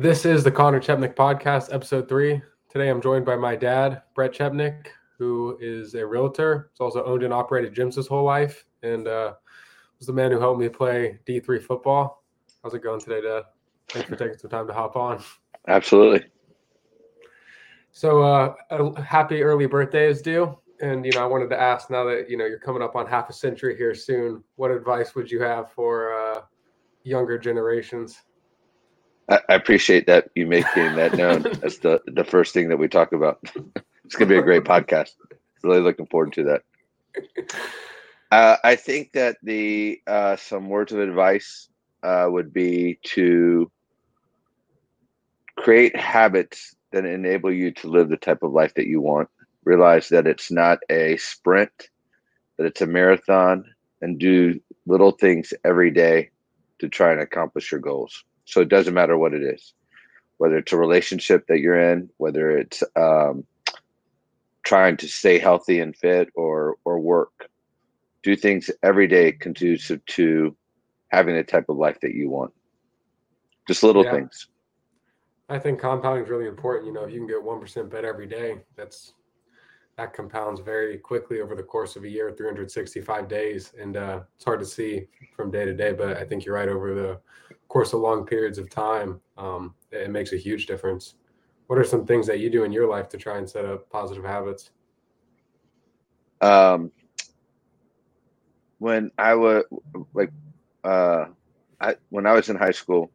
This is the Conor Chepenik podcast, episode three. Today I'm joined by my dad, Brett Chepenik, who is a realtor. He's also owned and operated gyms his whole life and uh, was the man who helped me play D3 football. How's it going today, Dad? Thanks for taking some time to hop on. Absolutely. So, uh, a happy early birthday is due. And, you know, I wanted to ask now that, you know, you're coming up on half a century here soon, what advice would you have for uh, younger generations? I, I appreciate that you making that known as the, the first thing that we talk about. it's going to be a great podcast. Really looking forward to that. Uh, I think that the uh, some words of advice uh, would be to create habits that enable you to live the type of life that you want. Realize that it's not a sprint, that it's a marathon, and do little things every day to try and accomplish your goals. So it doesn't matter what it is, whether it's a relationship that you're in, whether it's um, trying to stay healthy and fit, or or work. Do things every day conducive to having the type of life that you want. Just little yeah. things. I think compounding is really important. You know, if you can get one percent better every day, that's that compounds very quickly over the course of a year, 365 days, and uh, it's hard to see from day to day. But I think you're right. Over the course of long periods of time, um, it makes a huge difference. What are some things that you do in your life to try and set up positive habits? Um, when I was like, uh, I when I was in high school,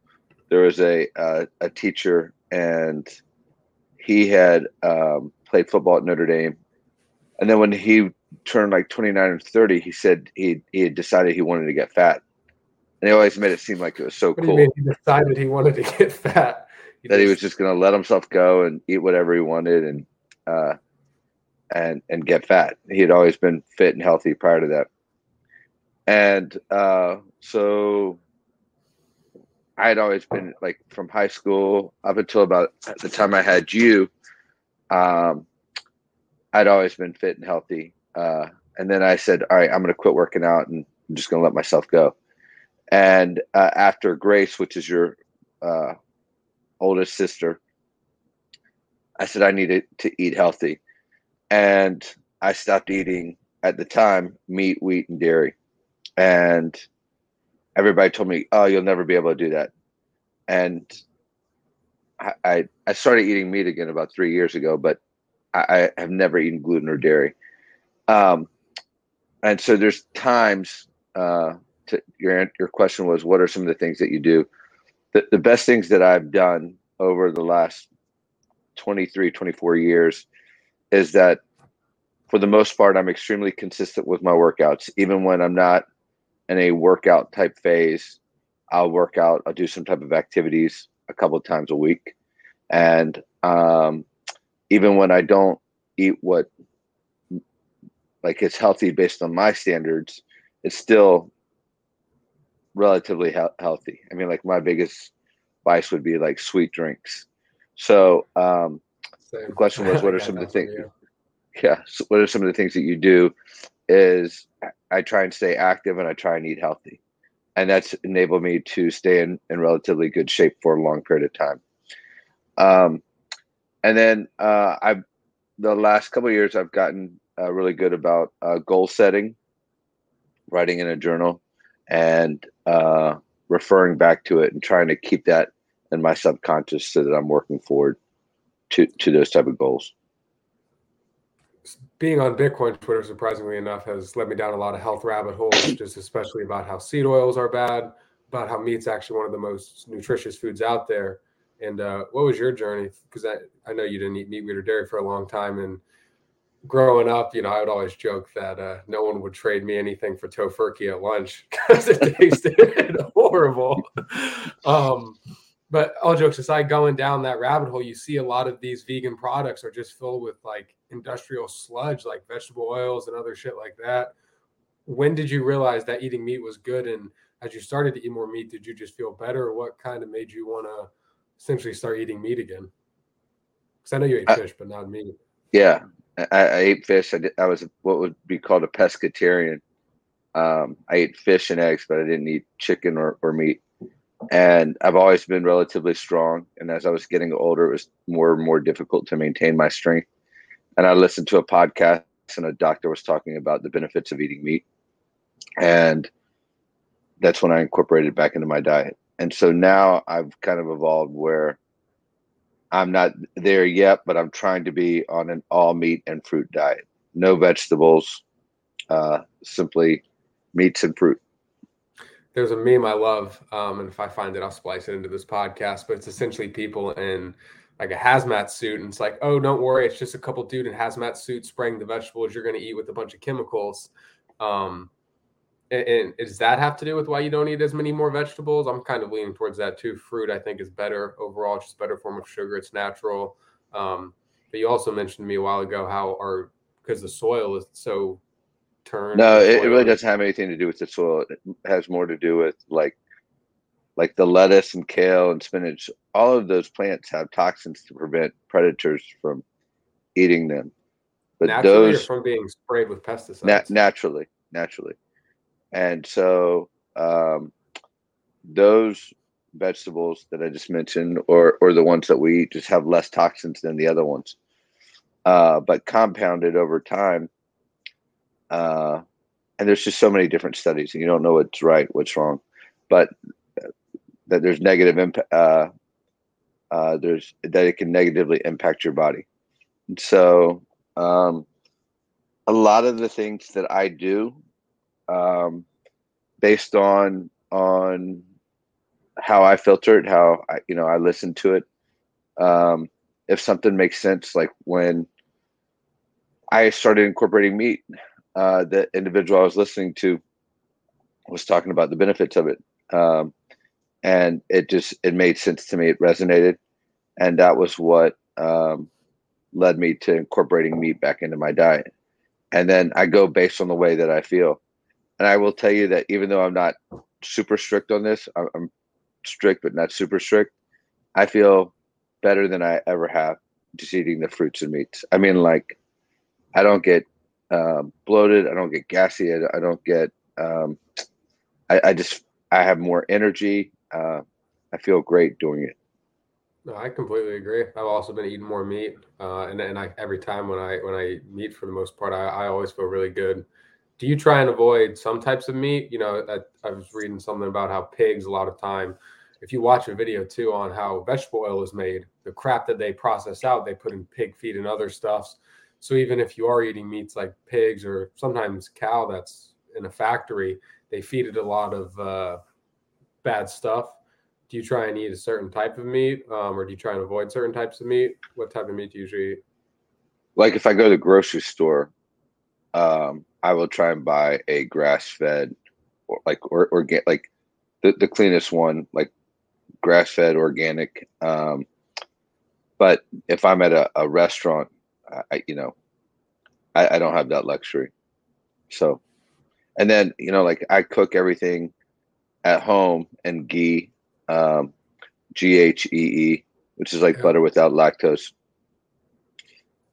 there was a uh, a teacher and he had um, played football at Notre Dame, and then when he turned like 29 or 30, he said he he had decided he wanted to get fat, and he always made it seem like it was so cool. he decided he wanted to get fat. He that just... he was just going to let himself go and eat whatever he wanted and uh, and and get fat. He had always been fit and healthy prior to that, and uh, so I had always been like from high school up until about the time I had you. Um, I'd always been fit and healthy. Uh, and then I said, all right, I'm going to quit working out and I'm just going to let myself go. And uh, after Grace, which is your uh, oldest sister, I said I needed to eat healthy. And I stopped eating at the time meat, wheat, and dairy. And everybody told me, "Oh, you'll never be able to do that." And I I started eating meat again about three years ago, but I, I have never eaten gluten or dairy. Um, and so there's times. Uh, to your your question was, what are some of the things that you do? The the best things that I've done over the last 23, 24 years is that for the most part, I'm extremely consistent with my workouts, even when I'm not in a workout type phase, I'll work out. I'll do some type of activities a couple of times a week, and um, even when I don't eat what like it's healthy based on my standards, it's still relatively he- healthy. I mean, like my biggest vice would be like sweet drinks. So um, the question was, what are some of the things? Yeah, so what are some of the things that you do? Is I try and stay active and I try and eat healthy. And that's enabled me to stay in, in relatively good shape for a long period of time. Um, and then uh, I've the last couple years I've gotten uh, really good about uh, goal setting, writing in a journal, and uh, referring back to it and trying to keep that in my subconscious so that I'm working forward to to those type of goals being on Bitcoin Twitter, surprisingly enough, has led me down a lot of health rabbit holes, just especially about how seed oils are bad, about how meat's actually one of the most nutritious foods out there. And uh, what was your journey? Because I, I know you didn't eat meat, wheat, or dairy for a long time. And growing up, you know, I would always joke that uh, no one would trade me anything for Tofurkey at lunch because it tasted horrible. Um, but all jokes aside, going down that rabbit hole, you see a lot of these vegan products are just filled with like industrial sludge, like vegetable oils and other shit like that. When did you realize that eating meat was good? And as you started to eat more meat, did you just feel better? Or what kind of made you want to essentially start eating meat again? Because I know you ate fish, but not meat. Yeah, I, I ate fish. I, did, I was what would be called a pescatarian. Um, I ate fish and eggs, but I didn't eat chicken or, or meat. and I've always been relatively strong. And as I was getting older, it was more and more difficult to maintain my strength. And I listened to a podcast, and a doctor was talking about the benefits of eating meat, and that's when I incorporated it back into my diet. And so now I've kind of evolved where I'm not there yet, but I'm trying to be on an all meat and fruit diet. No vegetables, uh, simply meats and fruit. There's a meme I love, um, and if I find it, I'll splice it into this podcast. But it's essentially people in like a hazmat suit, and it's like, oh, don't worry, it's just a couple dude in hazmat suits spraying the vegetables you're going to eat with a bunch of chemicals. Um, and, and, does that have to do with why you don't eat as many more vegetables? I'm kind of leaning towards that too. Fruit, I think, is better overall. It's just better form of sugar. It's natural. Um, but you also mentioned to me a while ago how our because the soil is so turned. No, it, it really doesn't have anything to do with the soil. It has more to do with like like the lettuce and kale and spinach. All of those plants have toxins to prevent predators from eating them. But naturally those from being sprayed with pesticides. Na- naturally, naturally and so um, those vegetables that I just mentioned, or or the ones that we eat, just have less toxins than the other ones. Uh, but compounded over time, uh, and there's just so many different studies, and you don't know what's right, what's wrong, but that there's negative impact. Uh, uh, there's that it can negatively impact your body. And so, um, a lot of the things that I do um, based on on how I filter it, how I, you know I listen to it. Um, if something makes sense, like when I started incorporating meat, uh, the individual I was listening to was talking about the benefits of it, um, and it just it made sense to me. It resonated, and that was what um, led me to incorporating meat back into my diet. And then I go based on the way that I feel and I will tell you that even though I'm not super strict on this, I'm strict but not super strict. I feel better than I ever have just eating the fruits and meats. I mean, like, I don't get um, bloated. I don't get gassy. I, don't get. Um, I, I, just I have more energy. Uh, I feel great doing it. No, I completely agree. I've also been eating more meat, uh, and and I every time when I when I meet for the most part, I, I always feel really good do you try and avoid some types of meat? You know, I, I, was reading something about how pigs, a lot of time, if you watch a video too on how vegetable oil is made, the crap that they process out, they put in pig feed and other stuffs. So even if you are eating meats like pigs or sometimes cow that's in a factory, they feed it a lot of uh, bad stuff. Do you try and eat a certain type of meat, um, or do you try and avoid certain types of meat? What type of meat do you usually eat? Like if I go to the grocery store, um, I will try and buy a grass fed or like or, or get like the, the cleanest one, like grass fed organic. Um, but if I'm at a, a restaurant, I, you know, I, I don't have that luxury. So, and then, you know, like I cook everything at home and ghee, um, G H E E, which is like yeah. butter without lactose.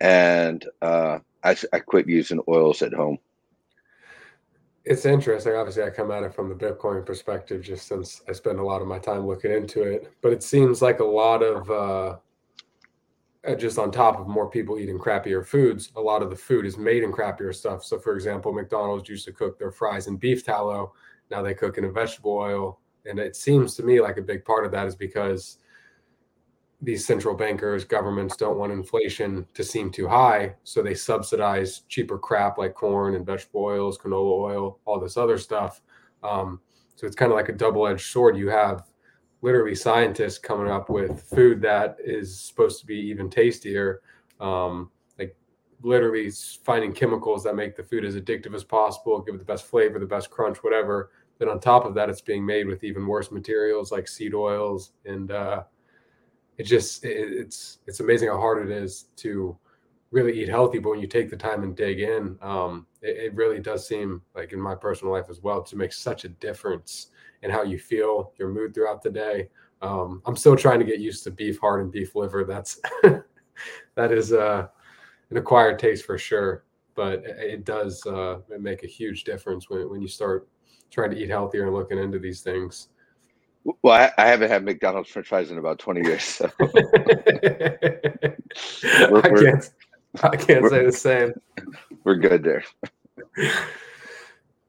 And uh, I, I quit using oils at home it's interesting. Obviously, I come at it from the Bitcoin perspective, just since I spend a lot of my time looking into it. But it seems like a lot of, uh, uh, just on top of more people eating crappier foods, a lot of the food is made in crappier stuff. So, for example, McDonald's used to cook their fries in beef tallow. Now they cook in a vegetable oil. And it seems to me like a big part of that is because these central bankers, governments don't want inflation to seem too high, so they subsidize cheaper crap like corn and vegetable oils, canola oil, all this other stuff. Um, so it's kind of like a double-edged sword. You have literally scientists coming up with food that is supposed to be even tastier, um, like literally finding chemicals that make the food as addictive as possible, give it the best flavor, the best crunch, whatever. Then on top of that, it's being made with even worse materials like seed oils and uh, it just it, it's it's amazing how hard it is to really eat healthy but when you take the time and dig in um, it, it, really does seem like in my personal life as well to make such a difference in how you feel your mood throughout the day. Um, i'm still trying to get used to beef heart and beef liver. That's that is uh, an acquired taste for sure but it does uh, make a huge difference when, when you start trying to eat healthier and looking into these things Well, I, I, haven't had McDonald's French fries in about twenty years, so we're, I can't. I can't say the same. We're good there.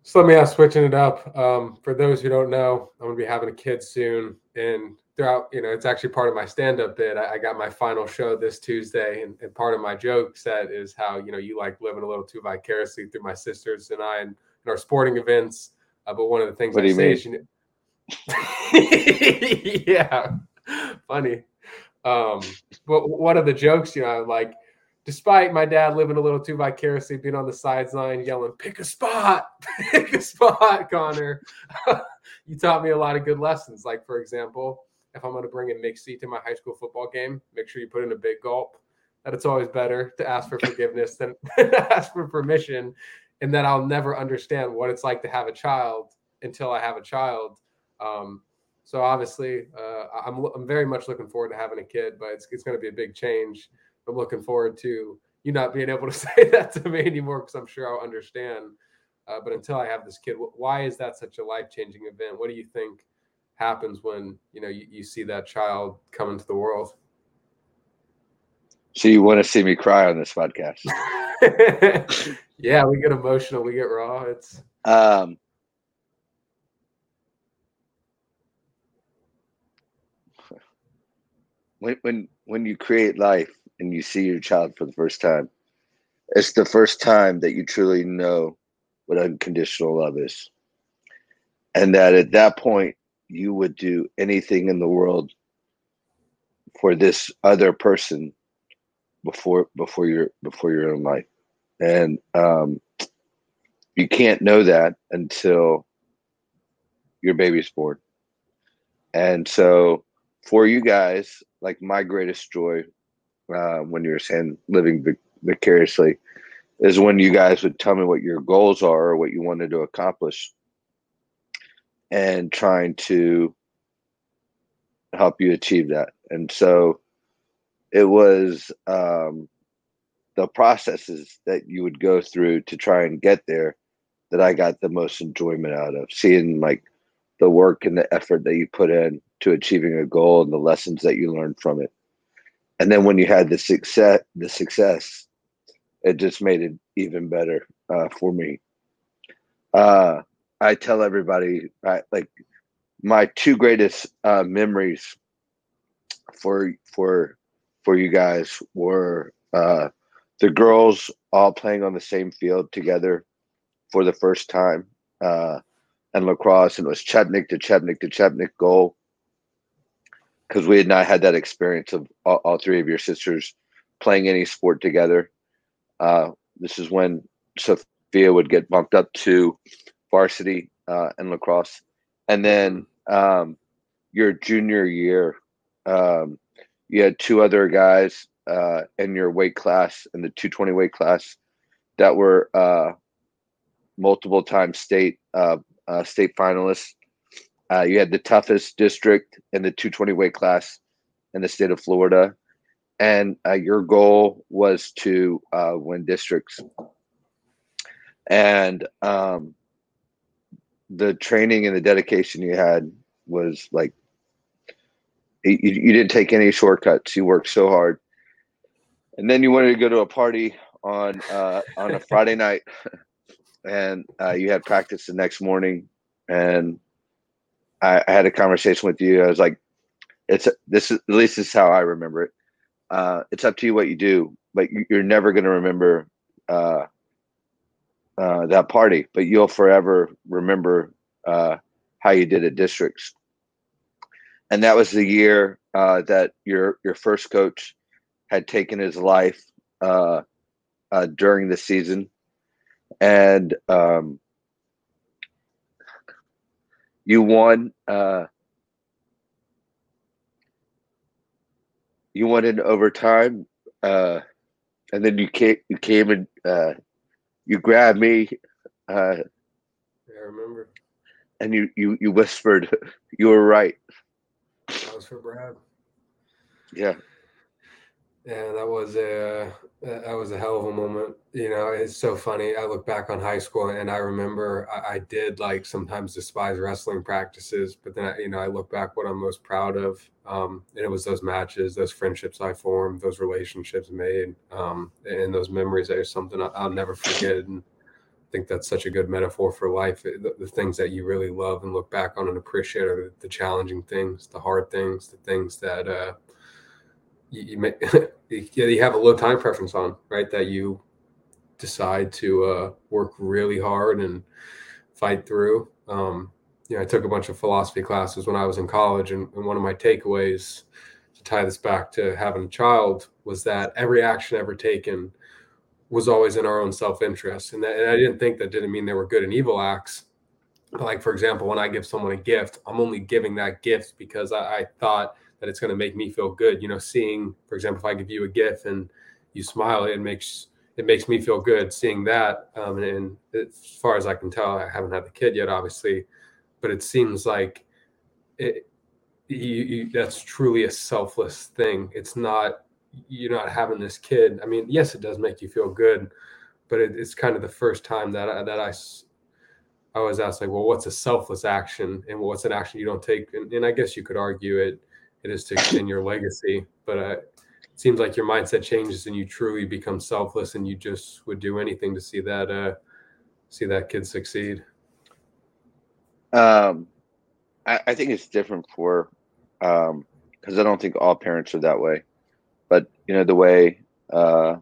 So let me ask, switching it up. Um, for those who don't know, I'm gonna be having a kid soon, and throughout, you know, it's actually part of my stand-up bit. I, I got my final show this Tuesday, and, and, part of my joke set is how you know you like living a little too vicariously through my sisters and I, and in our sporting events. Uh, but one of the things what I do say you is, you know, yeah, funny. Um, but one of the jokes, you know, like, despite my dad living a little too vicariously, being on the sideline yelling, "Pick a spot, pick a spot, Conor." you taught me a lot of good lessons. Like, for example, if I'm going to bring a mixie to my high school football game, make sure you put in a big gulp. That it's always better to ask for forgiveness than ask for permission, and that I'll never understand what it's like to have a child until I have a child. Um, so obviously, uh, I'm I'm very much looking forward to having a kid, but it's it's going to be a big change. I'm looking forward to you not being able to say that to me anymore because I'm sure I'll understand. Uh, but until I have this kid, why is that such a life changing event? What do you think happens when you know you, you see that child come into the world? So you want to see me cry on this podcast? yeah, we get emotional, we get raw. It's um, when when when you create life and you see your child for the first time, it's the first time that you truly know what unconditional love is. And that at that point you would do anything in the world for this other person before before your before your own life. And um you can't know that until your baby's born. And so for you guys, like my greatest joy uh, when you were saying living vicariously is when you guys would tell me what your goals are or what you wanted to accomplish and trying to help you achieve that. And so it was um, the processes that you would go through to try and get there that I got the most enjoyment out of seeing like the work and the effort that you put in to achieving a goal and the lessons that you learned from it. And then when you had the success, the success, it just made it even better uh, for me. Uh, I tell everybody, I, like my two greatest uh, memories for for for you guys were uh, the girls all playing on the same field together for the first time uh, and lacrosse, and it was Chepenik to Chepenik to Chepenik goal because we had not had that experience of all, all, three of your sisters playing any sport together. Uh, this is when Sophia would get bumped up to varsity uh, in lacrosse, and then um, your junior year, um, you had two other guys uh, in your weight class in the 220 weight class that were uh, multiple time state uh, uh, state finalists uh, you had the toughest district in the 220 weight class in the state of Florida, and uh, your goal was to uh, win districts. And um, the training and the dedication you had was like you, you didn't take any shortcuts. You worked so hard, and then you wanted to go to a party on uh, on a Friday night, and uh, you had practice the next morning, and I, I, had a conversation with you. I was like, "It's this is at least this is how I remember it. Uh, it's up to you what you do, but you, are never going to remember uh, uh, that party, but you'll forever remember uh, how you did at districts." And that was the year uh, that your your first coach had taken his life uh, during the season, and um, you won uh you won in overtime uh and then you came you came and uh you grabbed me uh yeah, I remember. And you you you whispered you were right. That was for Brad. Yeah. Yeah, that was a that was a hell of a moment. You know, it's so funny. I look back on high school and I remember I, I did like sometimes despise wrestling practices, but then I, you know I look back what I'm most proud of, um, and it was those matches, those friendships I formed, those relationships made, um, and those memories. Are something I'll, I'll never forget. And I think that's such a good metaphor for life. The, the, things that you really love and look back on and appreciate are the, the challenging things, the hard things, the things that. Uh, you, you, may, you have a low time preference on, right? That you decide to uh, work really hard and fight through. Um, you know, I took a bunch of philosophy classes when I was in college, and, and one of my takeaways to tie this back to having a child was that every action ever taken was always in our own self-interest, and, that, and I didn't think that didn't mean they were good and evil acts. But like for example, when I give someone a gift, I'm only giving that gift because I, I thought that it's going to make me feel good. You know, seeing, for example, if I give you a gift and you smile, it makes it makes me feel good seeing that. Um, and, and as far as I can tell, I haven't had the kid yet, obviously, but it seems like it, you, you, that's truly a selfless thing. It's not you're not having this kid. I mean, yes, it does make you feel good, but it, it's kind of the first time that I, that I I was asked like, well, what's a selfless action and what's an action you don't take? And, and I guess you could argue it it is to extend your legacy. But uh, it seems like your mindset changes and you truly become selfless, and you just would do anything to see that uh, see that kid succeed. Um, I, I think it's different for because um, I don't think all parents are that way. But you know the way uh,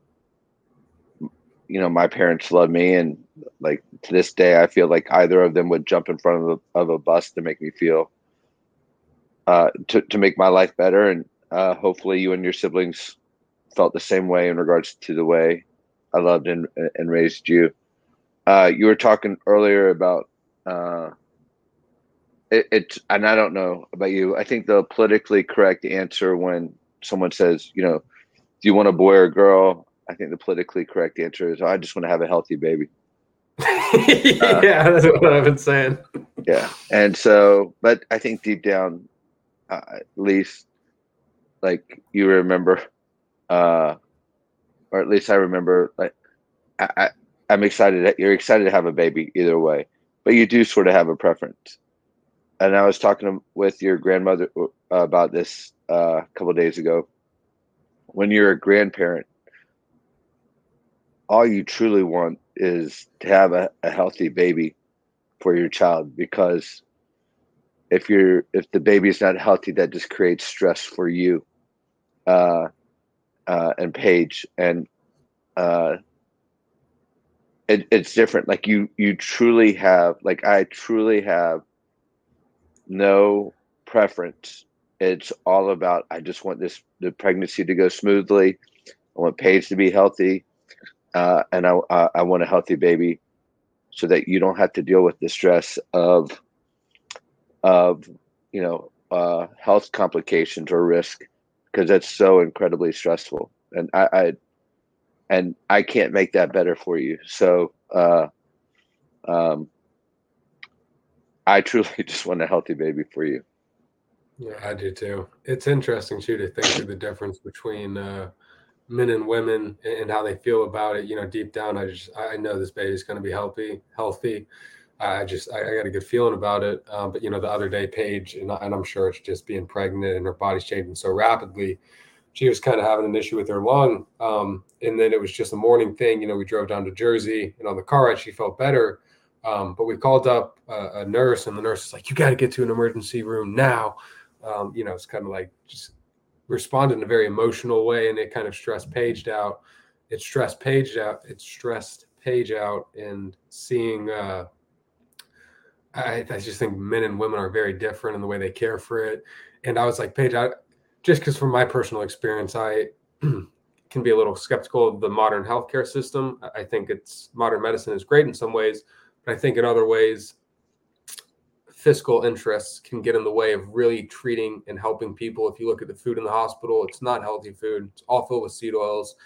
you know my parents love me, and like to this day, I feel like either of them would jump in front of of a bus to make me feel uh, to to make my life better, and uh, hopefully you and your siblings felt the same way in regards to the way I loved and and raised you. Uh, you were talking earlier about uh, it, it, and I don't know about you. I think the politically correct answer when someone says, you know, do you want a boy or a girl? I think the politically correct answer is, I just want to have a healthy baby. yeah, that's what I've been saying. Yeah, and so, but I think deep down, uh, at least like you remember, uh, or at least I remember, like I, I, I'm excited that you're excited to have a baby either way, but you do sort of have a preference. And I was talking with your grandmother uh, about this uh, a couple days ago. When you're a grandparent, all you truly want is to have a, a healthy baby for your child because if you're if the baby is not healthy, that just creates stress for you, uh, uh, and Paige, and uh, it, it's different. Like you, you truly have like I truly have no preference. It's all about I just want this the pregnancy to go smoothly. I want Paige to be healthy, uh, and I I want a healthy baby, so that you don't have to deal with the stress of of you know uh, health complications or risk because that's so incredibly stressful. And I, I, and i can't make that better for you. So uh, um, i truly just want a healthy baby for you. Yeah i do too. It's interesting too to think through the difference between uh, men and women and how they feel about it. You know deep down i just i know this baby is going to be healthy healthy I just I, I, got a good feeling about it. Um, but you know, the other day, Paige, and, and, I'm sure it's just being pregnant and her body's changing so rapidly. She was kind of having an issue with her lung, um, and then it was just a morning thing. You know, we drove down to Jersey, and on the car ride, she felt better. Um, but we called up a, a, nurse, and the nurse is like, "You got to get to an emergency room now." Um, you know, it's kind of like just responded in a very emotional way, and it kind of stressed Paige out. It stressed Paige out. It stressed Paige out, and seeing. Uh, I, I just think men and women are very different in the way they care for it. And I was like, Paige, I, just because from my personal experience, I can be a little skeptical of the modern healthcare system. I think it's modern medicine is great in some ways, but I think in other ways, fiscal interests can get in the way of really treating and helping people. If you look at the food in the hospital, it's not healthy food. It's all filled with seed oils.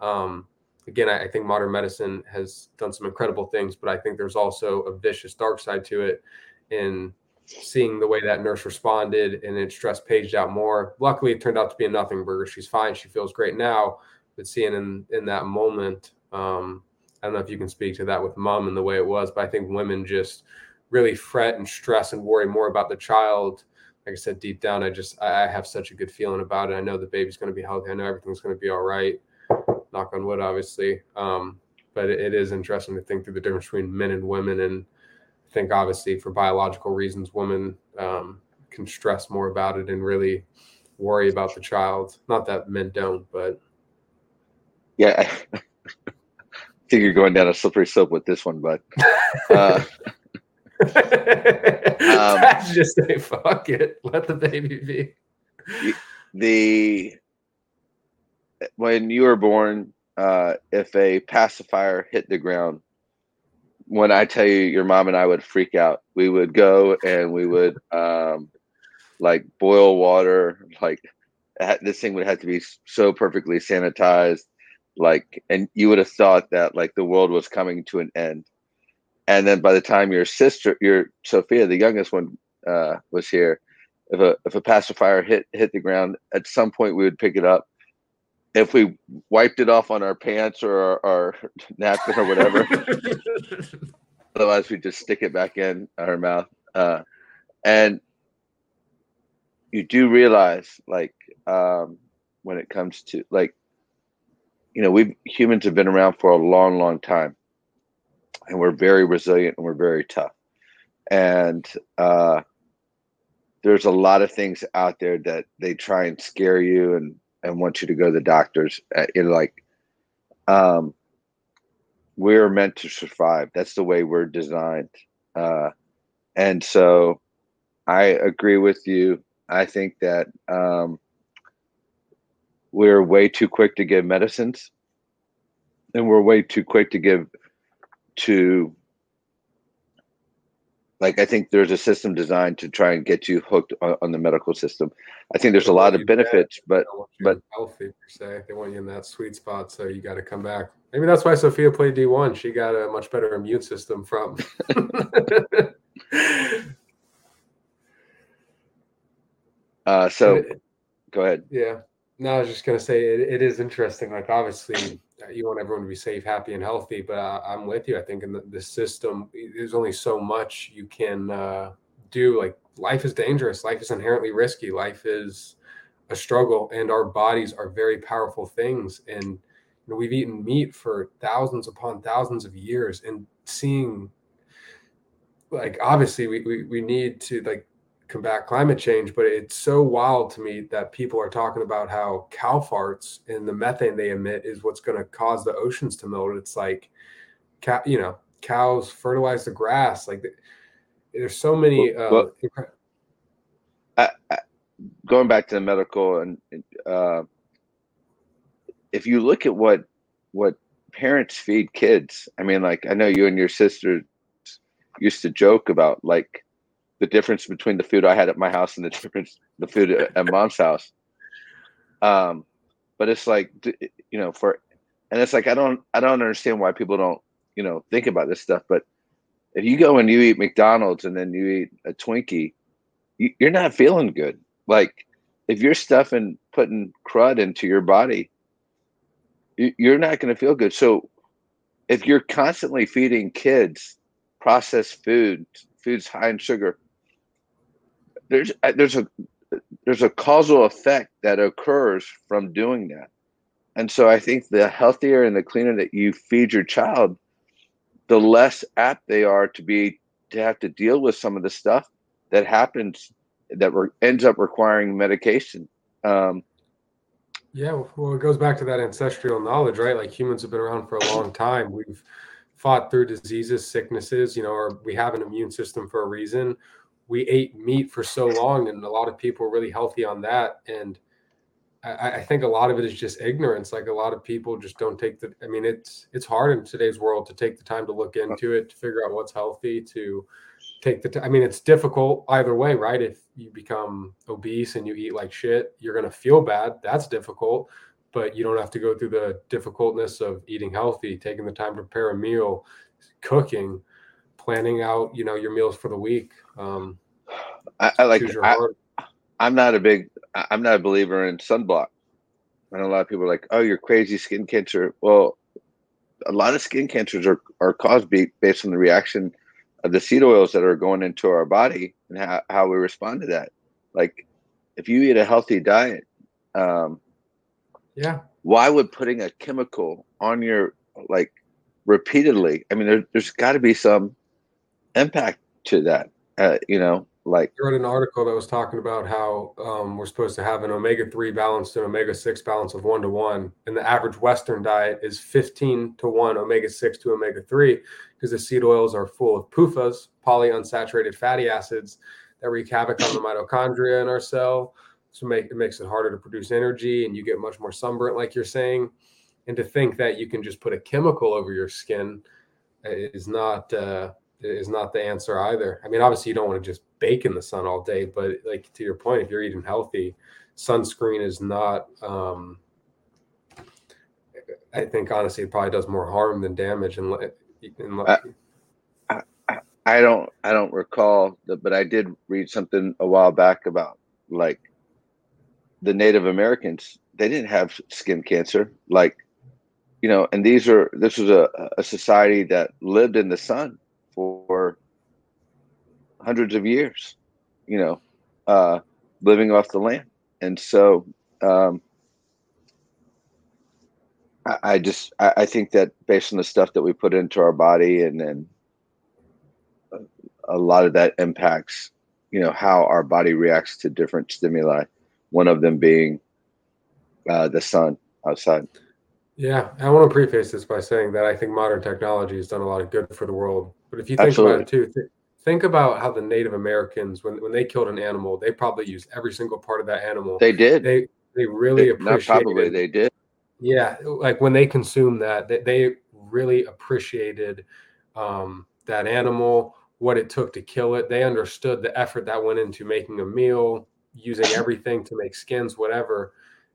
Um, again, I, I, think modern medicine has done some incredible things, but I think there's also a vicious dark side to it in seeing the way that nurse responded and it stressed Paige out more. Luckily, it turned out to be a nothing burger. She's fine. She feels great now. But seeing in in that moment, um, I don't know if you can speak to that with mom and the way it was, but I think women just really fret and stress and worry more about the child. Like I said, deep down, I just I have such a good feeling about it. I know the baby's going to be healthy. I know everything's going to be all right. Knock on wood, obviously. Um, but it, it is interesting to think through the difference between men and women. And I think obviously for biological reasons, women um, can stress more about it and really worry about the child. Not that men don't, but yeah. I think you're going down a slippery slope with this one, but uh, um, just say fuck it, let the baby be. The when you were born, uh, if a pacifier hit the ground, when I tell you your mom and I would freak out, we would go and we would um, like boil water, like this thing would have to be so perfectly sanitized like and you would have thought that like the world was coming to an end. And then by the time your sister your sophia the youngest one uh, was here if a if a pacifier hit hit the ground at some point we would pick it up if we wiped it off on our pants or our, our napkin or whatever otherwise we just stick it back in our mouth uh, and you do realize like um, when it comes to like you know, we humans have been around for a long, long time, and we're very resilient and we're very tough. And uh, there's a lot of things out there that they try and scare you and and want you to go to the doctors. Uh, in like, um, we're meant to survive. That's the way we're designed. Uh, and so, I agree with you. I think that um, we're way too quick to give medicines and we're way too quick to give to like i think there's a system designed to try and get you hooked on, on the medical system. I think there's a lot of benefits but but healthy per se. They want you in that sweet spot so you got to come back. Maybe that's why sophia played d1 she got a much better immune system from uh so go ahead. Yeah. No, I was just gonna say it, it is interesting. Like obviously, you want everyone to be safe, happy, and healthy. But uh, I'm with you. I think in the, the, system, there's only so much you can uh, do. Like life is dangerous. Life is inherently risky. Life is a struggle, and our bodies are very powerful things. And you know, we've eaten meat for thousands upon thousands of years, and seeing like obviously we, we, we need to like combat climate change, but it's so wild to me that people are talking about how cow farts and the methane they emit is what's going to cause the oceans to melt. It's like, cow, you know, cows fertilize the grass. Like, there's so many. Uh, well, I, I, going back to the medical and uh, if you look at what what parents feed kids, I mean, like I know you and your sister used to joke about like the difference between the food I had at my house and the difference the food at mom's house. Um, but it's like you know for, and it's like I don't I don't understand why people don't you know think about this stuff. But if you go and you eat McDonald's and then you eat a Twinkie, you, you're not feeling good. Like if you're stuffing putting crud into your body, you're not going to feel good. So if you're constantly feeding kids processed food, foods high in sugar, there's uh, there's a there's a causal effect that occurs from doing that. And so I think the healthier and the cleaner that you feed your child, the less apt they are to be to have to deal with some of the stuff that happens that re- ends up requiring medication. Um, yeah, well, it goes back to that ancestral knowledge, right? Like humans have been around for a long time. We've fought through diseases, sicknesses, you know, or we have an immune system for a reason we ate meat for so long and a lot of people were really healthy on that. And I, I, think a lot of it is just ignorance. Like a lot of people just don't take the i mean it's it's hard in today's world to take the time to look into it to figure out what's healthy to take the time i mean it's difficult either way right? If you become obese and you eat like shit you're to feel bad. That's difficult. But you don't have to go through the difficultness of eating healthy taking the time to prepare a meal cooking planning out you know your meals for the week um, I, I like. I, I'm not a big. I'm not a believer in sunblock. Know a lot of people are like, "Oh, you're crazy, skin cancer." Well, a lot of skin cancers are are caused based on the reaction of the seed oils that are going into our body and how, how we respond to that. Like, if you eat a healthy diet, um, yeah, why would putting a chemical on your like repeatedly? I mean, there, there's got to be some impact to that. Uh, you know, like I read an article that was talking about how um, we're supposed to have an omega three balance and omega six balance of one to one, and the average Western diet is fifteen to one omega six to omega three because the seed oils are full of PUFAs, polyunsaturated fatty acids, that wreak havoc on the mitochondria in our cell. So make it makes it harder to produce energy, and you get much more sunburnt, like you're saying. And to think that you can just put a chemical over your skin uh, is not uh, is not the answer either. I mean, obviously, you don't want to just bake in the sun all day, but like to your point, if you're eating healthy, sunscreen is not. Um, I think honestly, it probably does more harm than damage. And, I, I, I don't, I don't recall, but I did read something a while back about like the Native Americans. They didn't have skin cancer, like you know, and these are this was a, a society that lived in the sun hundreds of years, you know, uh, living off the land. And so um, I, I just I, I, think that based on the stuff that we put into our body and then a, lot of that impacts, you know, how our body reacts to different stimuli, one of them being uh, the sun outside. Yeah, I want to preface this by saying that I think modern technology has done a lot of good for the world. But if you think Absolutely. about it too, th- think about how the Native Americans, when when they killed an animal, they probably used every single part of that animal. They did. They they really they, appreciated. probably they did. Yeah, like when they consumed that, they, they really appreciated um, that animal, what it took to kill it. They understood the effort that went into making a meal, using everything to make skins, whatever.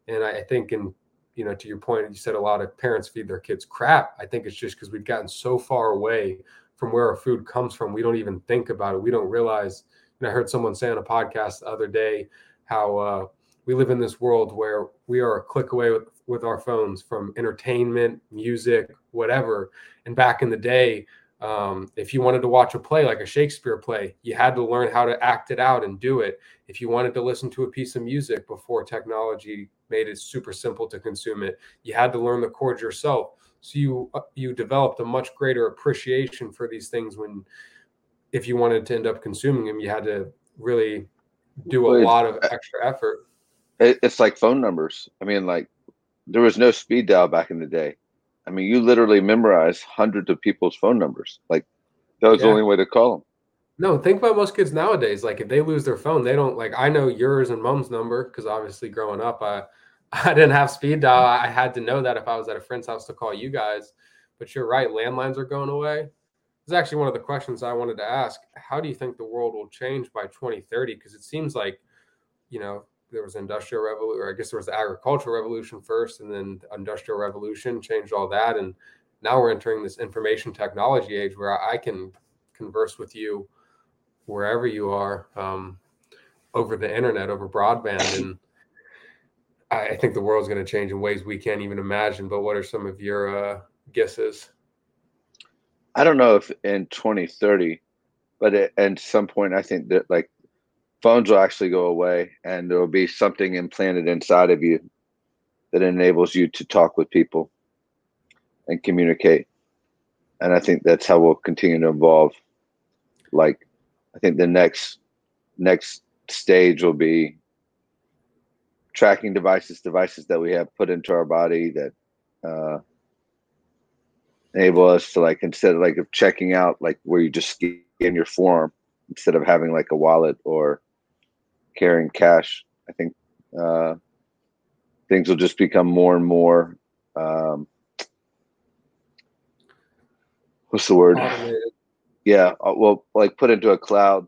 And I, I think in you know, to your point, you said a lot of parents feed their kids crap. I think it's just because we've gotten so far away from where our food comes from, we don't even think about it. We don't realize. And I heard someone say on a podcast the other day how uh, we live in this world where we are a click away with, with our phones from entertainment, music, whatever. And back in the day, um, if you wanted to watch a play like a Shakespeare play, you had to learn how to act it out and do it. If you wanted to listen to a piece of music before technology made it super simple to consume it, you had to learn the chords yourself. So you uh, you developed a much greater appreciation for these things when, if you wanted to end up consuming them, you had to really do a lot of extra effort. It's like phone numbers. I mean, like there was no speed dial back in the day. I mean, you literally memorize hundreds of people's phone numbers. Like that was yeah. the only way to call them. No, think about most kids nowadays. Like if they lose their phone, they don't like. I know yours and mom's number because obviously growing up, I I didn't have speed dial. I had to know that if I was at a friend's house to call you guys. But you're right, landlines are going away. This is actually one of the questions I wanted to ask. How do you think the world will change by 2030? Because it seems like, you know, there was industrial revolution, or I guess there was the agricultural revolution first, and then the industrial revolution changed all that, and now we're entering this information technology age where I can converse with you wherever you are um, over the internet, over broadband, and I think the world's going to change in ways we can't even imagine. But what are some of your uh, guesses? I don't know if in 2030, but at, at some point, I think that like phones will actually go away and there will be something implanted inside of you that enables you to talk with people and communicate. And I think that's how we'll continue to evolve. Like, I think the next next stage will be tracking devices, devices that we have put into our body that uh, enable us to like instead of like of checking out like where you just scan your form instead of having like a wallet or carrying cash. I think uh, things will just become more and more. Um, what's the word? Automated. Yeah, uh, well, like put into a cloud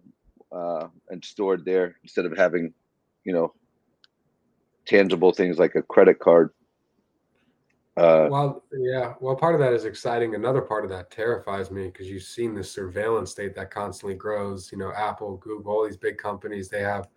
uh, and stored there instead of having, you know, tangible things like a credit card. Uh, well, yeah. Well, part of that is exciting. Another part of that terrifies me because you've seen this surveillance state that constantly grows. You know, Apple, Google, all these big companies, they have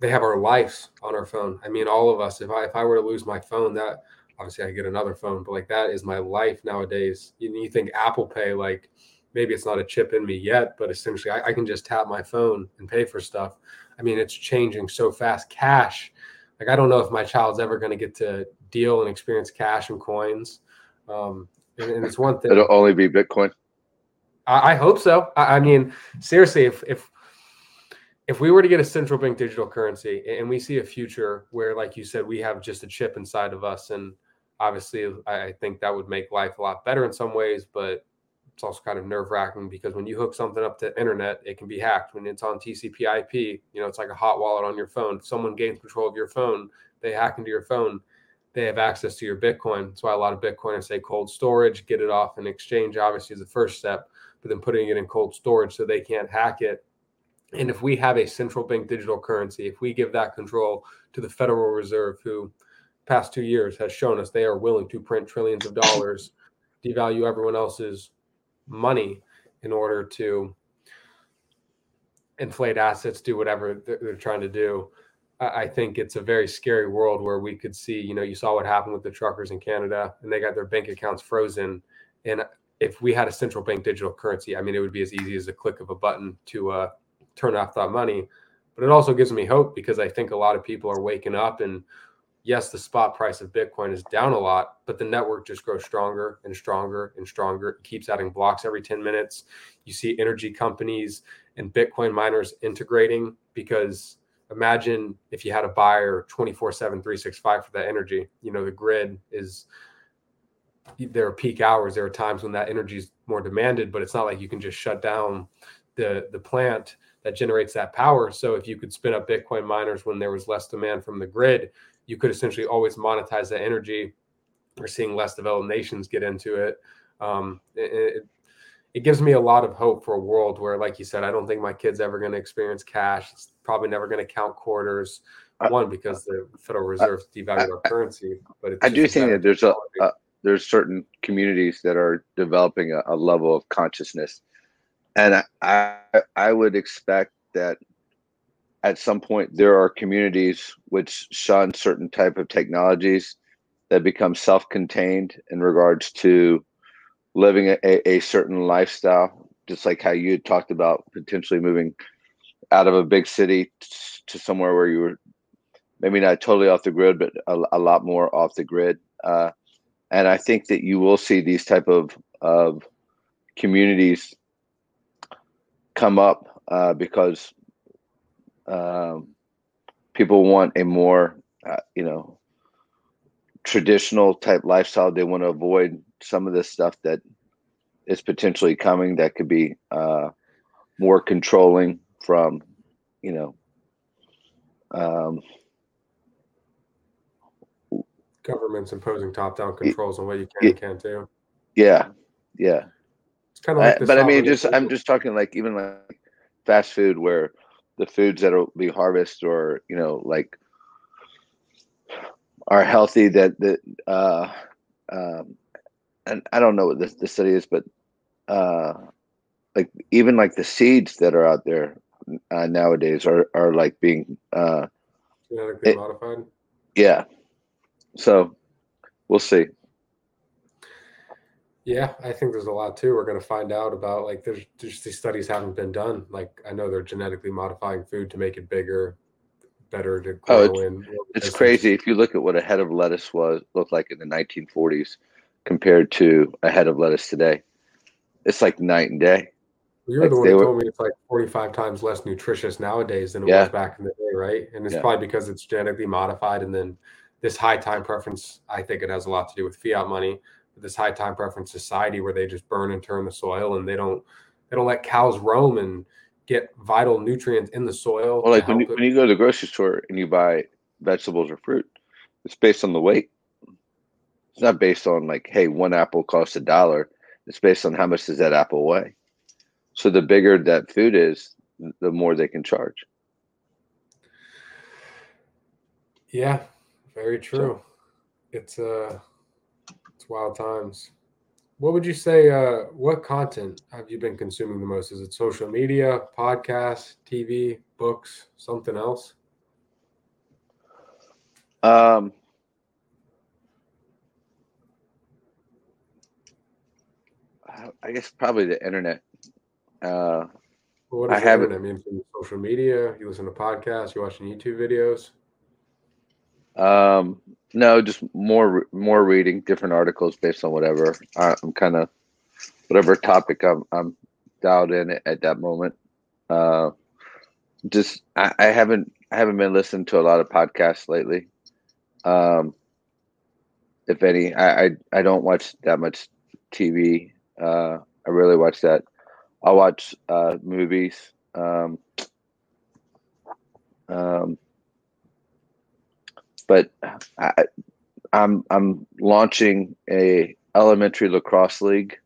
they have our lives on our phone. I mean, all of us. If I if I were to lose my phone, that obviously I get another phone, but like that is my life nowadays. You, you think Apple Pay, like maybe it's not a chip in me yet, but essentially I, I can just tap my phone and pay for stuff. I mean, it's changing so fast. Cash, like I don't know if my child's ever going to get to deal and experience cash and coins. Um, and, and it's one thing. It'll only be Bitcoin. I, I hope so. I, I, mean, seriously, if if if we were to get a central bank digital currency and we see a future where, like you said, we have just a chip inside of us, and obviously, I think that would make life a lot better in some ways, but it's also kind of nerve wracking because when you hook something up to internet, it can be hacked. When it's on TCP/IP, you know, it's like a hot wallet on your phone. If someone gains control of your phone, they hack into your phone they have access to your Bitcoin. That's why a lot of Bitcoiners say cold storage, get it off an exchange, obviously, is the first step, but then putting it in cold storage so they can't hack it. And if we have a central bank digital currency, if we give that control to the Federal Reserve, who past two years has shown us they are willing to print trillions of dollars, devalue everyone else's money in order to inflate assets, do whatever they're trying to do. I think it's a very scary world where we could see, you know, you saw what happened with the truckers in Canada and they got their bank accounts frozen. And if we had a central bank digital currency, I mean, it would be as easy as a click of a button to uh, turn off that money. But it also gives me hope because I think a lot of people are waking up and yes, the spot price of Bitcoin is down a lot, but the network just grows stronger and stronger and stronger. It keeps adding blocks every 10 minutes. You see energy companies and Bitcoin miners integrating because imagine if you had a buyer 24 7 365 for that energy you know the grid is there are peak hours there are times when that energy is more demanded but it's not like you can just shut down the the plant that generates that power so if you could spin up bitcoin miners when there was less demand from the grid you could essentially always monetize that energy we're seeing less developed nations get into it um, it, it gives me a lot of hope for a world where, like you said, I don't think my kid's ever going to experience cash. It's probably never going to count quarters. Uh, One because the Federal uh, Reserve devalued uh, our currency, but I do think that there's a, a, there's certain communities that are developing a, a level of consciousness, and I, I I would expect that at some point there are communities which shun certain type of technologies that become self-contained in regards to living a, a certain lifestyle, just like how you talked about potentially moving out of a big city to somewhere where you were maybe not totally off the grid, but a, a lot more off the grid. Uh, and I think that you will see these type of of communities come up uh, because um, people want a more, uh, you know, traditional type lifestyle. They want to avoid some of this stuff that is potentially coming that could be uh, more controlling from, you know, um, governments imposing top-down controls on what you can and can't do. Yeah, yeah. It's kind of like, I, but I mean, just I'm just talking like even like fast food where the foods that will be harvested or you know like are healthy that that uh, um, and I don't know what this the study is, but uh, like even like the seeds that are out there uh, nowadays are are like being uh, genetically it, modified. Yeah, so we'll see. Yeah, I think there's a lot too. We're going to find out about like there's just these studies haven't been done. Like I know they're genetically modifying food to make it bigger, better to oh, grow oh, it's, in. It's crazy if you look at what a head of lettuce was looked like in the 1940s compared to a head of lettuce today. It's like night and day. You're like the one who told me it's like 45 times less nutritious nowadays than it yeah. was back in the day, right? And it's yeah. probably because it's genetically modified. And then this high time preference, I think it has a lot to do with fiat money. This high time preference society where they just burn and turn the soil and they don't they don't let cows roam and get vital nutrients in the soil. Well, like when you, when you go to the grocery store and you buy vegetables or fruit, it's based on the weight. It's not based on like, hey, one apple costs a dollar. It's based on how much does that apple weigh. So the bigger that food is, the more they can charge. Yeah, very true. So, it's uh It's wild times. What would you say? Uh, what content have you been consuming the most? Is it social media, podcasts, TV, books, something else? Um, I guess probably the internet. Uh, well, what I have I mean, from social media, you listen to podcasts, you watching YouTube videos. Um, no, just more more reading different articles based on whatever I, am kind of whatever topic I'm I'm dialed in at that moment. Uh, just I, I haven't I haven't been listening to a lot of podcasts lately. Um, if any, I, I I don't watch that much TV. Uh, I really watch that. I watch uh, movies. Um, um, but I, I'm I'm launching a elementary lacrosse league,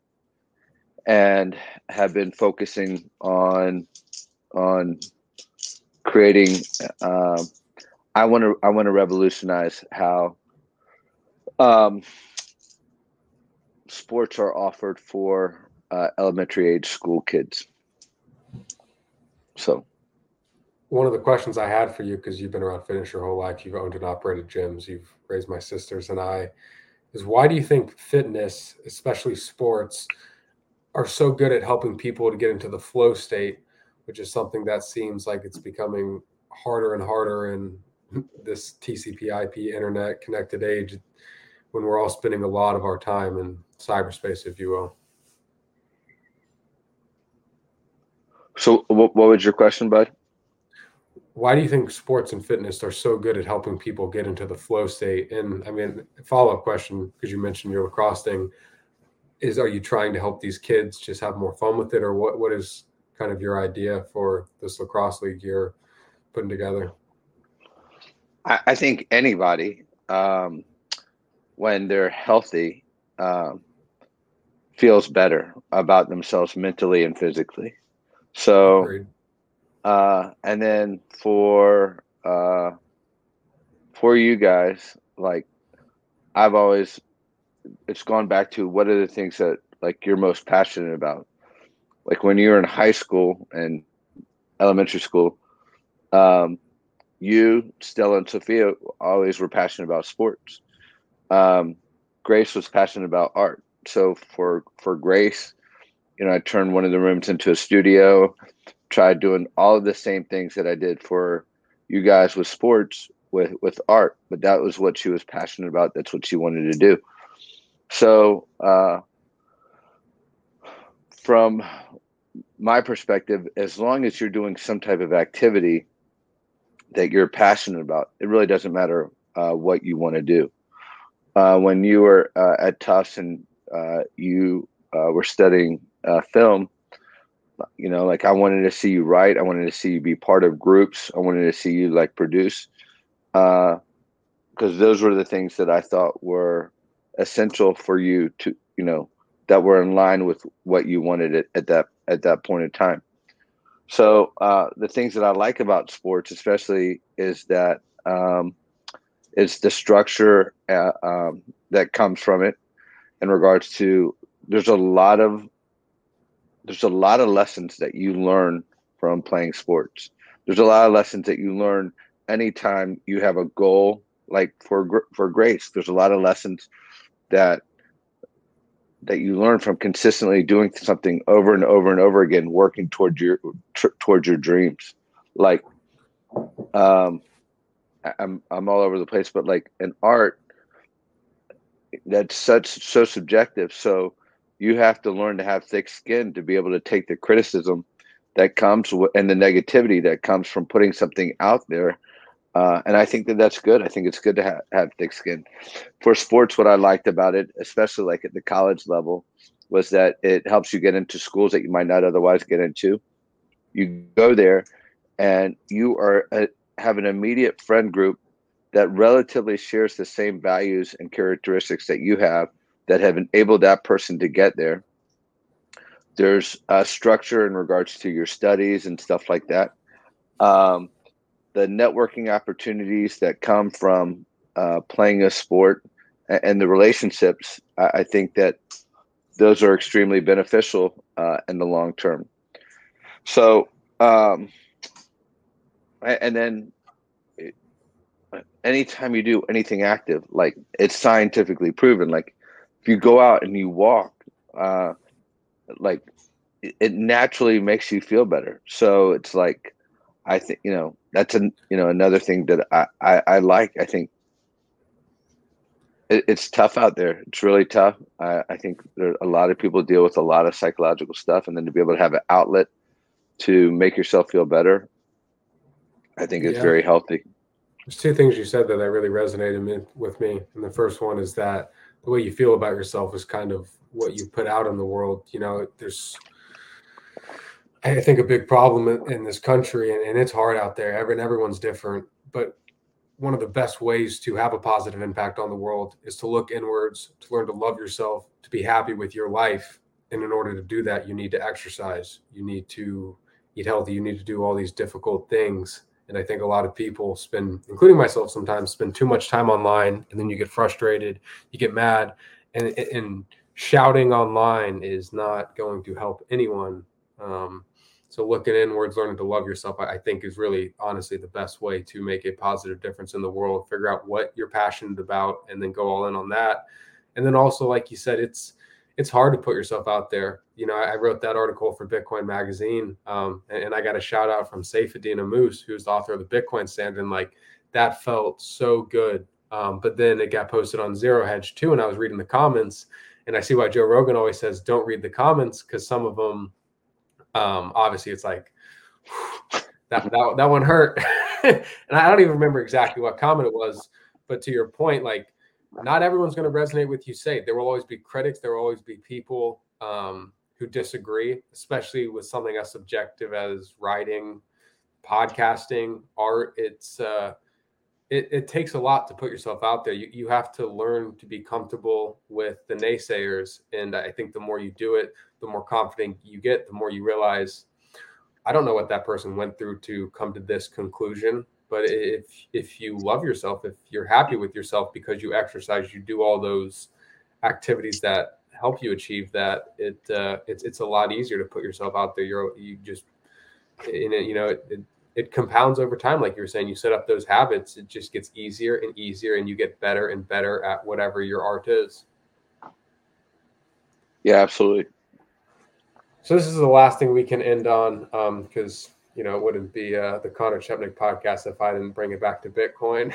and have been focusing on on creating. Um, I want to I want to revolutionize how um, sports are offered for uh, elementary age school kids. So, one of the questions I had for you, because you've been around fitness your whole life, you've owned and operated gyms, you've raised my sisters and I, is why do you think fitness, especially sports, are so good at helping people to get into the flow state, which is something that seems like it's becoming harder and harder in this TCP/IP internet connected age when we're all spending a lot of our time in cyberspace, if you will. So, what, what was your question, bud? Why do you think sports and fitness are so good at helping people get into the flow state? And I mean, follow up question because you mentioned your lacrosse thing is: Are you trying to help these kids just have more fun with it, or what? What is kind of your idea for this lacrosse league you're putting together? I, I think anybody, um, when they're healthy, um, feels better about themselves mentally and physically. So, uh, and then for uh, for you guys, like I've always, it's gone back to what are the things that like you're most passionate about. Like when you were in high school and elementary school, um, you, Stella, and Sophia always were passionate about sports. Um, Grace was passionate about art. So for for Grace, you know, I turned one of the rooms into a studio, tried doing all of the same things that I did for you guys with sports with with art, but that was what she was passionate about. That's what she wanted to do. So, uh, from my perspective, as long as you're doing some type of activity that you're passionate about, it really doesn't matter uh, what you want to do. Uh, when you were uh, at Tufts and uh, you uh, were studying film, you know, like I wanted to see you write. I wanted to see you be part of groups. I wanted to see you like produce, because uh, those were the things that I thought were essential for you to, you know, that were in line with what you wanted at, at that at that point in time. So uh, the things that I like about sports, especially, is that um, it's the structure uh, um, that comes from it in regards to there's a lot of there's a lot of lessons that you learn from playing sports. There's a lot of lessons that you learn anytime you have a goal. Like for for Grace, there's a lot of lessons that that you learn from consistently doing something over and over and over again, working towards your t- towards your dreams. Like, um, I'm I'm all over the place, but like an art that's such so subjective. So you have to learn to have thick skin to be able to take the criticism that comes and the negativity that comes from putting something out there. Uh, and I think that that's good. I think it's good to ha- have thick skin. For sports, what I liked about it, especially like at the college level, was that it helps you get into schools that you might not otherwise get into. You go there, and you are a, have an immediate friend group that relatively shares the same values and characteristics that you have that have enabled that person to get there. There's a structure in regards to your studies and stuff like that. Um, the networking opportunities that come from uh, playing a sport and the relationships, I, I think that those are extremely beneficial uh, in the long term. So, um, and then anytime you do anything active, like it's scientifically proven, like if you go out and you walk, uh, like it naturally makes you feel better. So it's like, I think, you know, that's a, you know, another thing that I, I, I like, I think it, it's tough out there. It's really tough. I, I think there a lot of people deal with a lot of psychological stuff and then to be able to have an outlet to make yourself feel better. I think it's yeah. very healthy. There's two things you said that that really resonated with me. And the first one is that the way you feel about yourself is kind of what you put out in the world. You know, there's, I think, a big problem in, this country, and, and it's hard out there. Every, and everyone's different. But one of the best ways to have a positive impact on the world is to look inwards, to learn to love yourself, to be happy with your life. And in order to do that, you need to exercise. You need to eat healthy. You need to do all these difficult things and I think a lot of people spend, including myself sometimes, spend too much time online and then you get frustrated, you get mad. And, and shouting online is not going to help anyone. Um, so looking inwards, learning to love yourself, I, I think is really honestly the best way to make a positive difference in the world. Figure out what you're passionate about and then go all in on that. And then also, like you said, it's it's hard to put yourself out there. You know, I, wrote that article for Bitcoin Magazine, um, and, and, I got a shout out from Saifedean Ammous, who's the author of the Bitcoin Stand, and like that felt so good. Um, but then it got posted on Zero Hedge too, and I was reading the comments, and I see why Joe Rogan always says don't read the comments because some of them, um, obviously, it's like that that that one hurt, and I don't even remember exactly what comment it was. But to your point, like not everyone's going to resonate with you say there will always be critics there will always be people um, who disagree especially with something as subjective as writing podcasting art. It's uh, it, it, takes a lot to put yourself out there. You, you have to learn to be comfortable with the naysayers and i think the more you do it the more confident you get the more you realize i don't know what that person went through to come to this conclusion but if if you love yourself, if you're happy with yourself because you exercise, you do all those activities that help you achieve that, it uh, it's it's a lot easier to put yourself out there. You're you just in it, you know it, it it compounds over time like you were saying. You set up those habits it just gets easier and easier and you get better and better at whatever your art is. Yeah absolutely. So this is the last thing we can end on because um, you know, it wouldn't be uh, the Conor Chepenik podcast if I didn't bring it back to Bitcoin.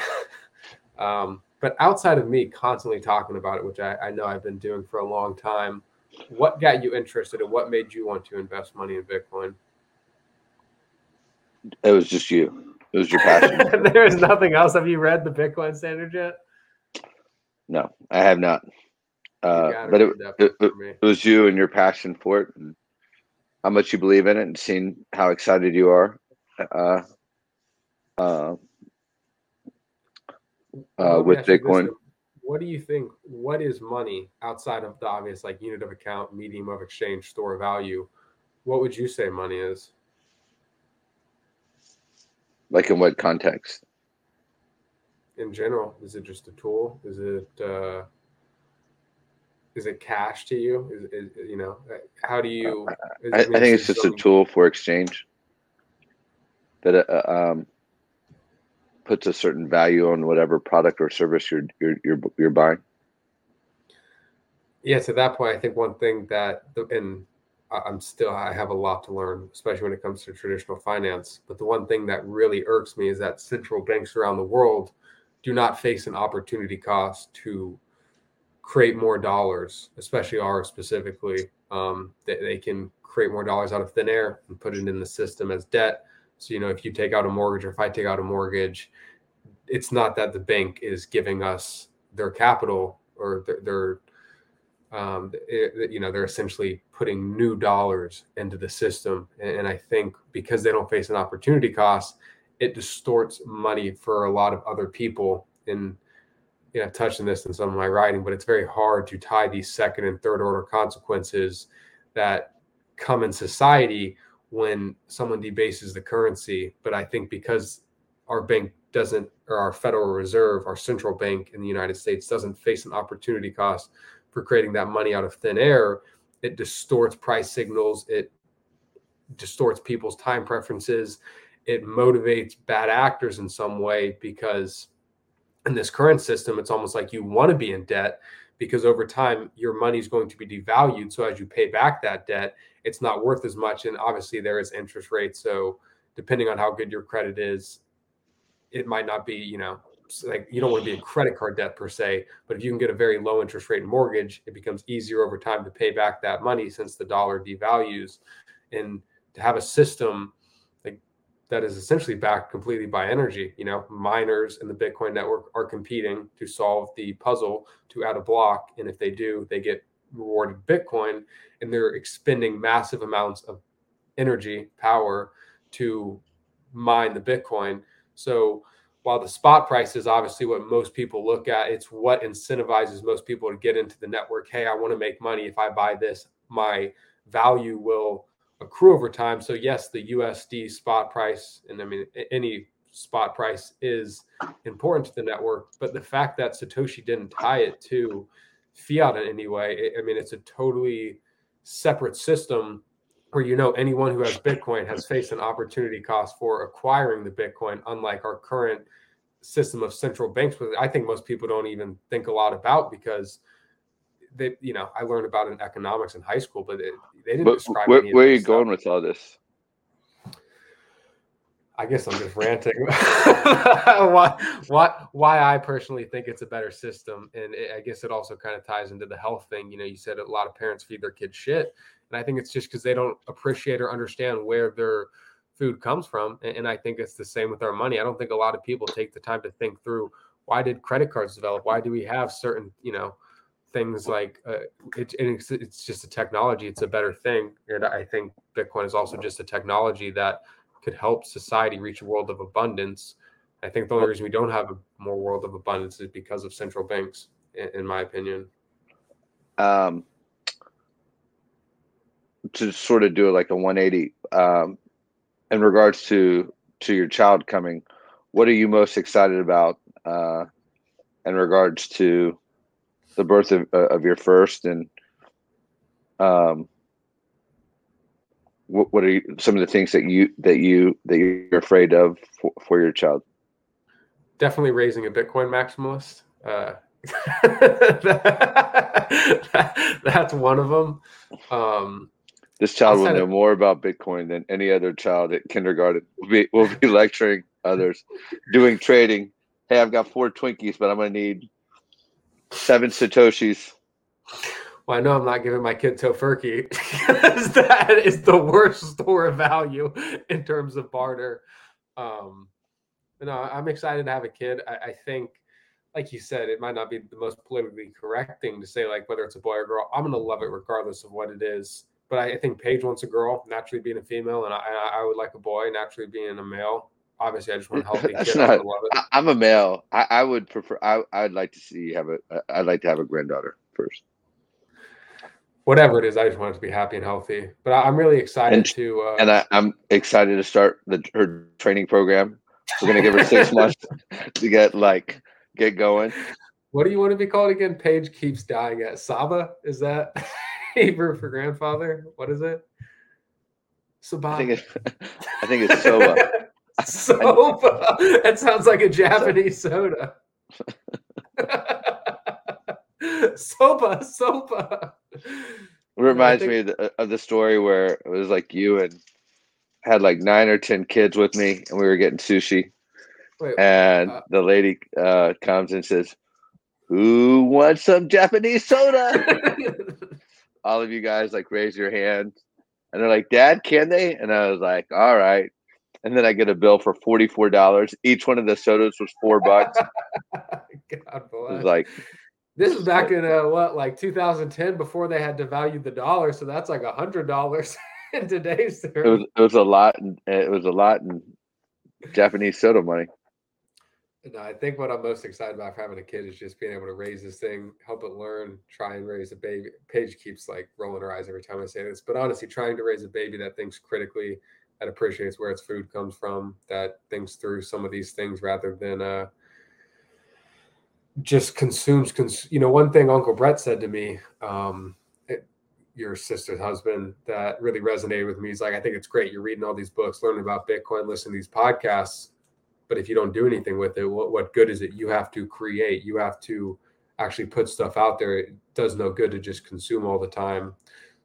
um, but outside of me constantly talking about it, which I, I, know I've been doing for a long time, what got you interested and what made you want to invest money in Bitcoin? It was just you. It was your passion. there is nothing else. Have you read the Bitcoin standard yet? No, I have not. Uh, but it, it, it, it was you and your passion for it. And how much you believe in it and seeing how excited you are uh, uh, uh, with Bitcoin. What do you think? What is money outside of the obvious, like unit of account, medium of exchange, store of value? What would you say money is? Like in what context? In general, is it just a tool? Is it uh, is it cash to you? Is, is you know how do you? I, I, think it's just a tool for exchange that uh, um, puts a certain value on whatever product or service you're you're you're, you're buying. Yeah, to that point, I think one thing that and I'm still I have a lot to learn, especially when it comes to traditional finance. But the one thing that really irks me is that central banks around the world do not face an opportunity cost to create more dollars, especially ours specifically. Um, they, they can create more dollars out of thin air and put it in the system as debt. So, you know, if you take out a mortgage or if I take out a mortgage, it's not that the bank is giving us their capital or their, their um, it, you know, they're essentially putting new dollars into the system. And, and I think because they don't face an opportunity cost, it distorts money for a lot of other people. And you know, touched on this in some of my writing, but it's very hard to tie these second and third order consequences that come in society when someone debases the currency. But I think because our bank doesn't, or our Federal Reserve, our central bank in the United States doesn't face an opportunity cost for creating that money out of thin air. It distorts price signals. It distorts people's time preferences. It motivates bad actors in some way because in this current system, it's almost like you want to be in debt because over time your money is going to be devalued. So as you pay back that debt, it's not worth as much. And obviously there is interest rates. So depending on how good your credit is, it might not be, you know, like you don't want to be in credit card debt per se, but if you can get a very low interest rate mortgage, it becomes easier over time to pay back that money since the dollar devalues. And to have a system that is essentially backed completely by energy, you know, miners in the Bitcoin network are competing to solve the puzzle to add a block. And if they do, they get rewarded Bitcoin and they're expending massive amounts of energy, power to mine the Bitcoin. So while the spot price is obviously what most people look at, it's what incentivizes most people to get into the network. Hey, I want to make money. If I buy this, my value will accrue over time. So yes, the USD spot price, and I mean any spot price is important to the network, but the fact that Satoshi didn't tie it to fiat in any way, I mean it's a totally separate system where you know anyone who has Bitcoin has faced an opportunity cost for acquiring the Bitcoin, unlike our current system of central banks. But I think most people don't even think a lot about because they, you know, I learned about in economics in high school, but it, they didn't But describe. where, where are you going with all this? I guess I'm just ranting. why, why, why I personally think it's a better system, and it, I guess it also kind of ties into the health thing. You know, you said a lot of parents feed their kids shit, and I think it's just because they don't appreciate or understand where their food comes from. And, and I think it's the same with our money. I don't think a lot of people take the time to think through why did credit cards develop? Why do we have certain, you know, things like uh, it, it's, it's just a technology. It's a better thing, and I think Bitcoin is also just a technology that could help society reach a world of abundance. I think the only reason we don't have a more world of abundance is because of central banks, in, in my opinion. Um, to sort of do it like a 180 um, in regards to to your child coming, what are you most excited about uh, in regards to the birth of, uh, of your first and um, what, what are you, some of the things that you that you that you're afraid of for, for your child? Definitely raising a Bitcoin maximalist. Uh, that's one of them. Um, This child will know of- more about Bitcoin than any other child at kindergarten. We'll be, we'll be lecturing others, doing trading. Hey, I've got four Twinkies, but I'm going to need seven Satoshis. Well, I know I'm not giving my kid Tofurkey because that is the worst store of value in terms of barter. Um, but no, I'm excited to have a kid. I, I think, like you said, it might not be the most politically correct thing to say, like whether it's a boy or girl. I'm gonna love it regardless of what it is. But I, I think Paige wants a girl, naturally being a female, and I, I would like a boy, naturally being a male. Obviously, I just want a healthy That's not- gonna love it. I, I'm a male. I, I would prefer. I, I'd like to see you have a. I'd like to have a granddaughter first. Whatever it is, I just want it to be happy and healthy. But I, I'm really excited And- to. Uh, And I, I'm excited to start the her training program. We're gonna give her six months to get like get going. What do you want to be called again? Paige keeps dying at Saba. Is that Hebrew for grandfather? What is it? Saba. I think it's. I think it's Soba. Soba. That sounds like a Japanese soda. soba, soba. It reminds think- me of the, of the story where it was like you and had like nine or ten kids with me, and we were getting sushi, Wait, and Uh, the lady uh, comes and says, "Who wants some Japanese soda?" All of you guys like raise your hand, and they're like, "Dad, can they?" And I was like, "All right." And then I get a bill for forty four dollars. Each one of the sodas was four bucks. God It was bless. like This is back in uh, what, like 2010, before they had devalued the dollar. So that's like a hundred dollars in today's terms. it was it was a lot. In, it was a lot in Japanese soda money. No, I think what I'm most excited about for having a kid is just being able to raise this thing, help it learn, try and raise a baby. Paige keeps like rolling her eyes every time I say this, but honestly, trying to raise a baby that thinks critically, that appreciates where its food comes from, that thinks through some of these things rather than uh, just consumes. Cons- you know, one thing Uncle Brett said to me, um, it, your sister's husband, that really resonated with me. He's like, I think it's great. You're reading all these books, learning about Bitcoin, listening to these podcasts, but if you don't do anything with it, what, what good is it? You have to create. You have to actually put stuff out there. It does no good to just consume all the time.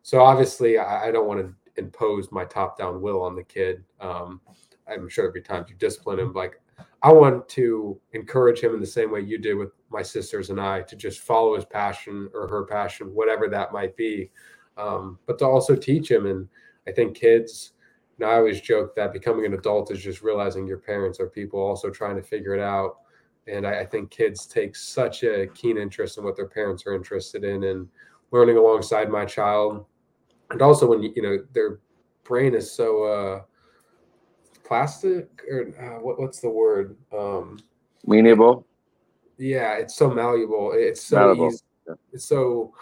So obviously, I, I don't want to impose my top down will on the kid. Um, I'm sure there'll be times you discipline him. Like I want to encourage him in the same way you did with my sisters and I to just follow his passion or her passion, whatever that might be. Um, but to also teach him. And I think kids, you know, I always joke that becoming an adult is just realizing your parents are people also trying to figure it out. And I, I think kids take such a keen interest in what their parents are interested in and learning alongside my child and also when you know their brain is so uh plastic or uh, what, what's the word? Um yeah it's so malleable. It's so Malleable, easy. It's so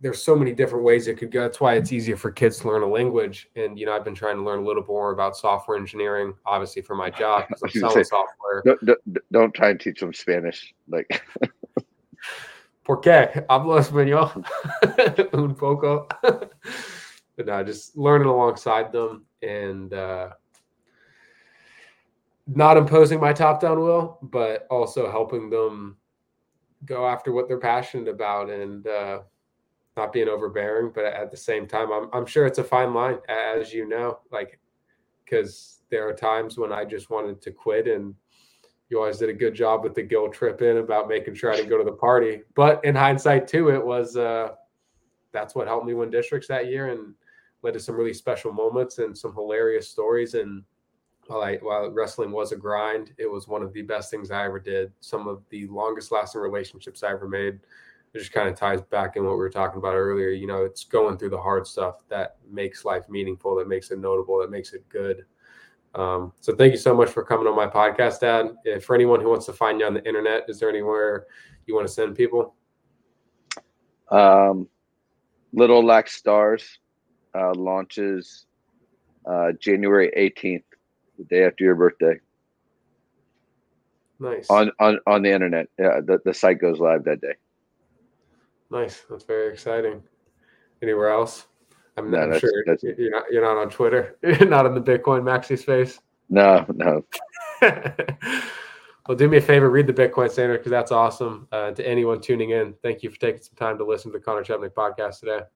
there's so many different ways it could go. That's why it's easier for kids to learn a language. And you know i've been trying to learn a little more about software engineering obviously for my job because i'm I was gonna selling say, software. Don't, don't, don't try and teach them Spanish. Like ¿Por qué? Hablo español. Un poco. but no, just learning alongside them and uh, not imposing my top down will, but also helping them go after what they're passionate about and uh, not being overbearing. But at the same time, I'm, I'm sure it's a fine line, as you know, like, because there are times when I just wanted to quit and you always did a good job with the guilt trip in about making sure I didn't go to the party. But in hindsight, too, it was uh, that's what helped me win districts that year and led to some really special moments and some hilarious stories. And while I while wrestling was a grind, it was one of the best things I ever did. Some of the longest lasting relationships I ever made. It just kind of ties back in what we were talking about earlier. You know, it's going through the hard stuff that makes life meaningful, that makes it notable, that makes it good. Um, so thank you so much for coming on my podcast, Dad. If for anyone who wants to find you on the internet, is there anywhere you want to send people? um, Little Lax Stars uh, launches uh, January 18th, the day after your birthday, Nice. on on, on the internet. Yeah, the, the site goes live that day. Nice. That's very exciting. Anywhere else? I'm, No, I'm that's- sure that's- you're not you're not on Twitter. You're not in the Bitcoin maxi space. No, no. well, do me a favor, read the Bitcoin Standard because that's awesome. Uh, to anyone tuning in, thank you for taking some time to listen to the Conor Chepenik podcast today.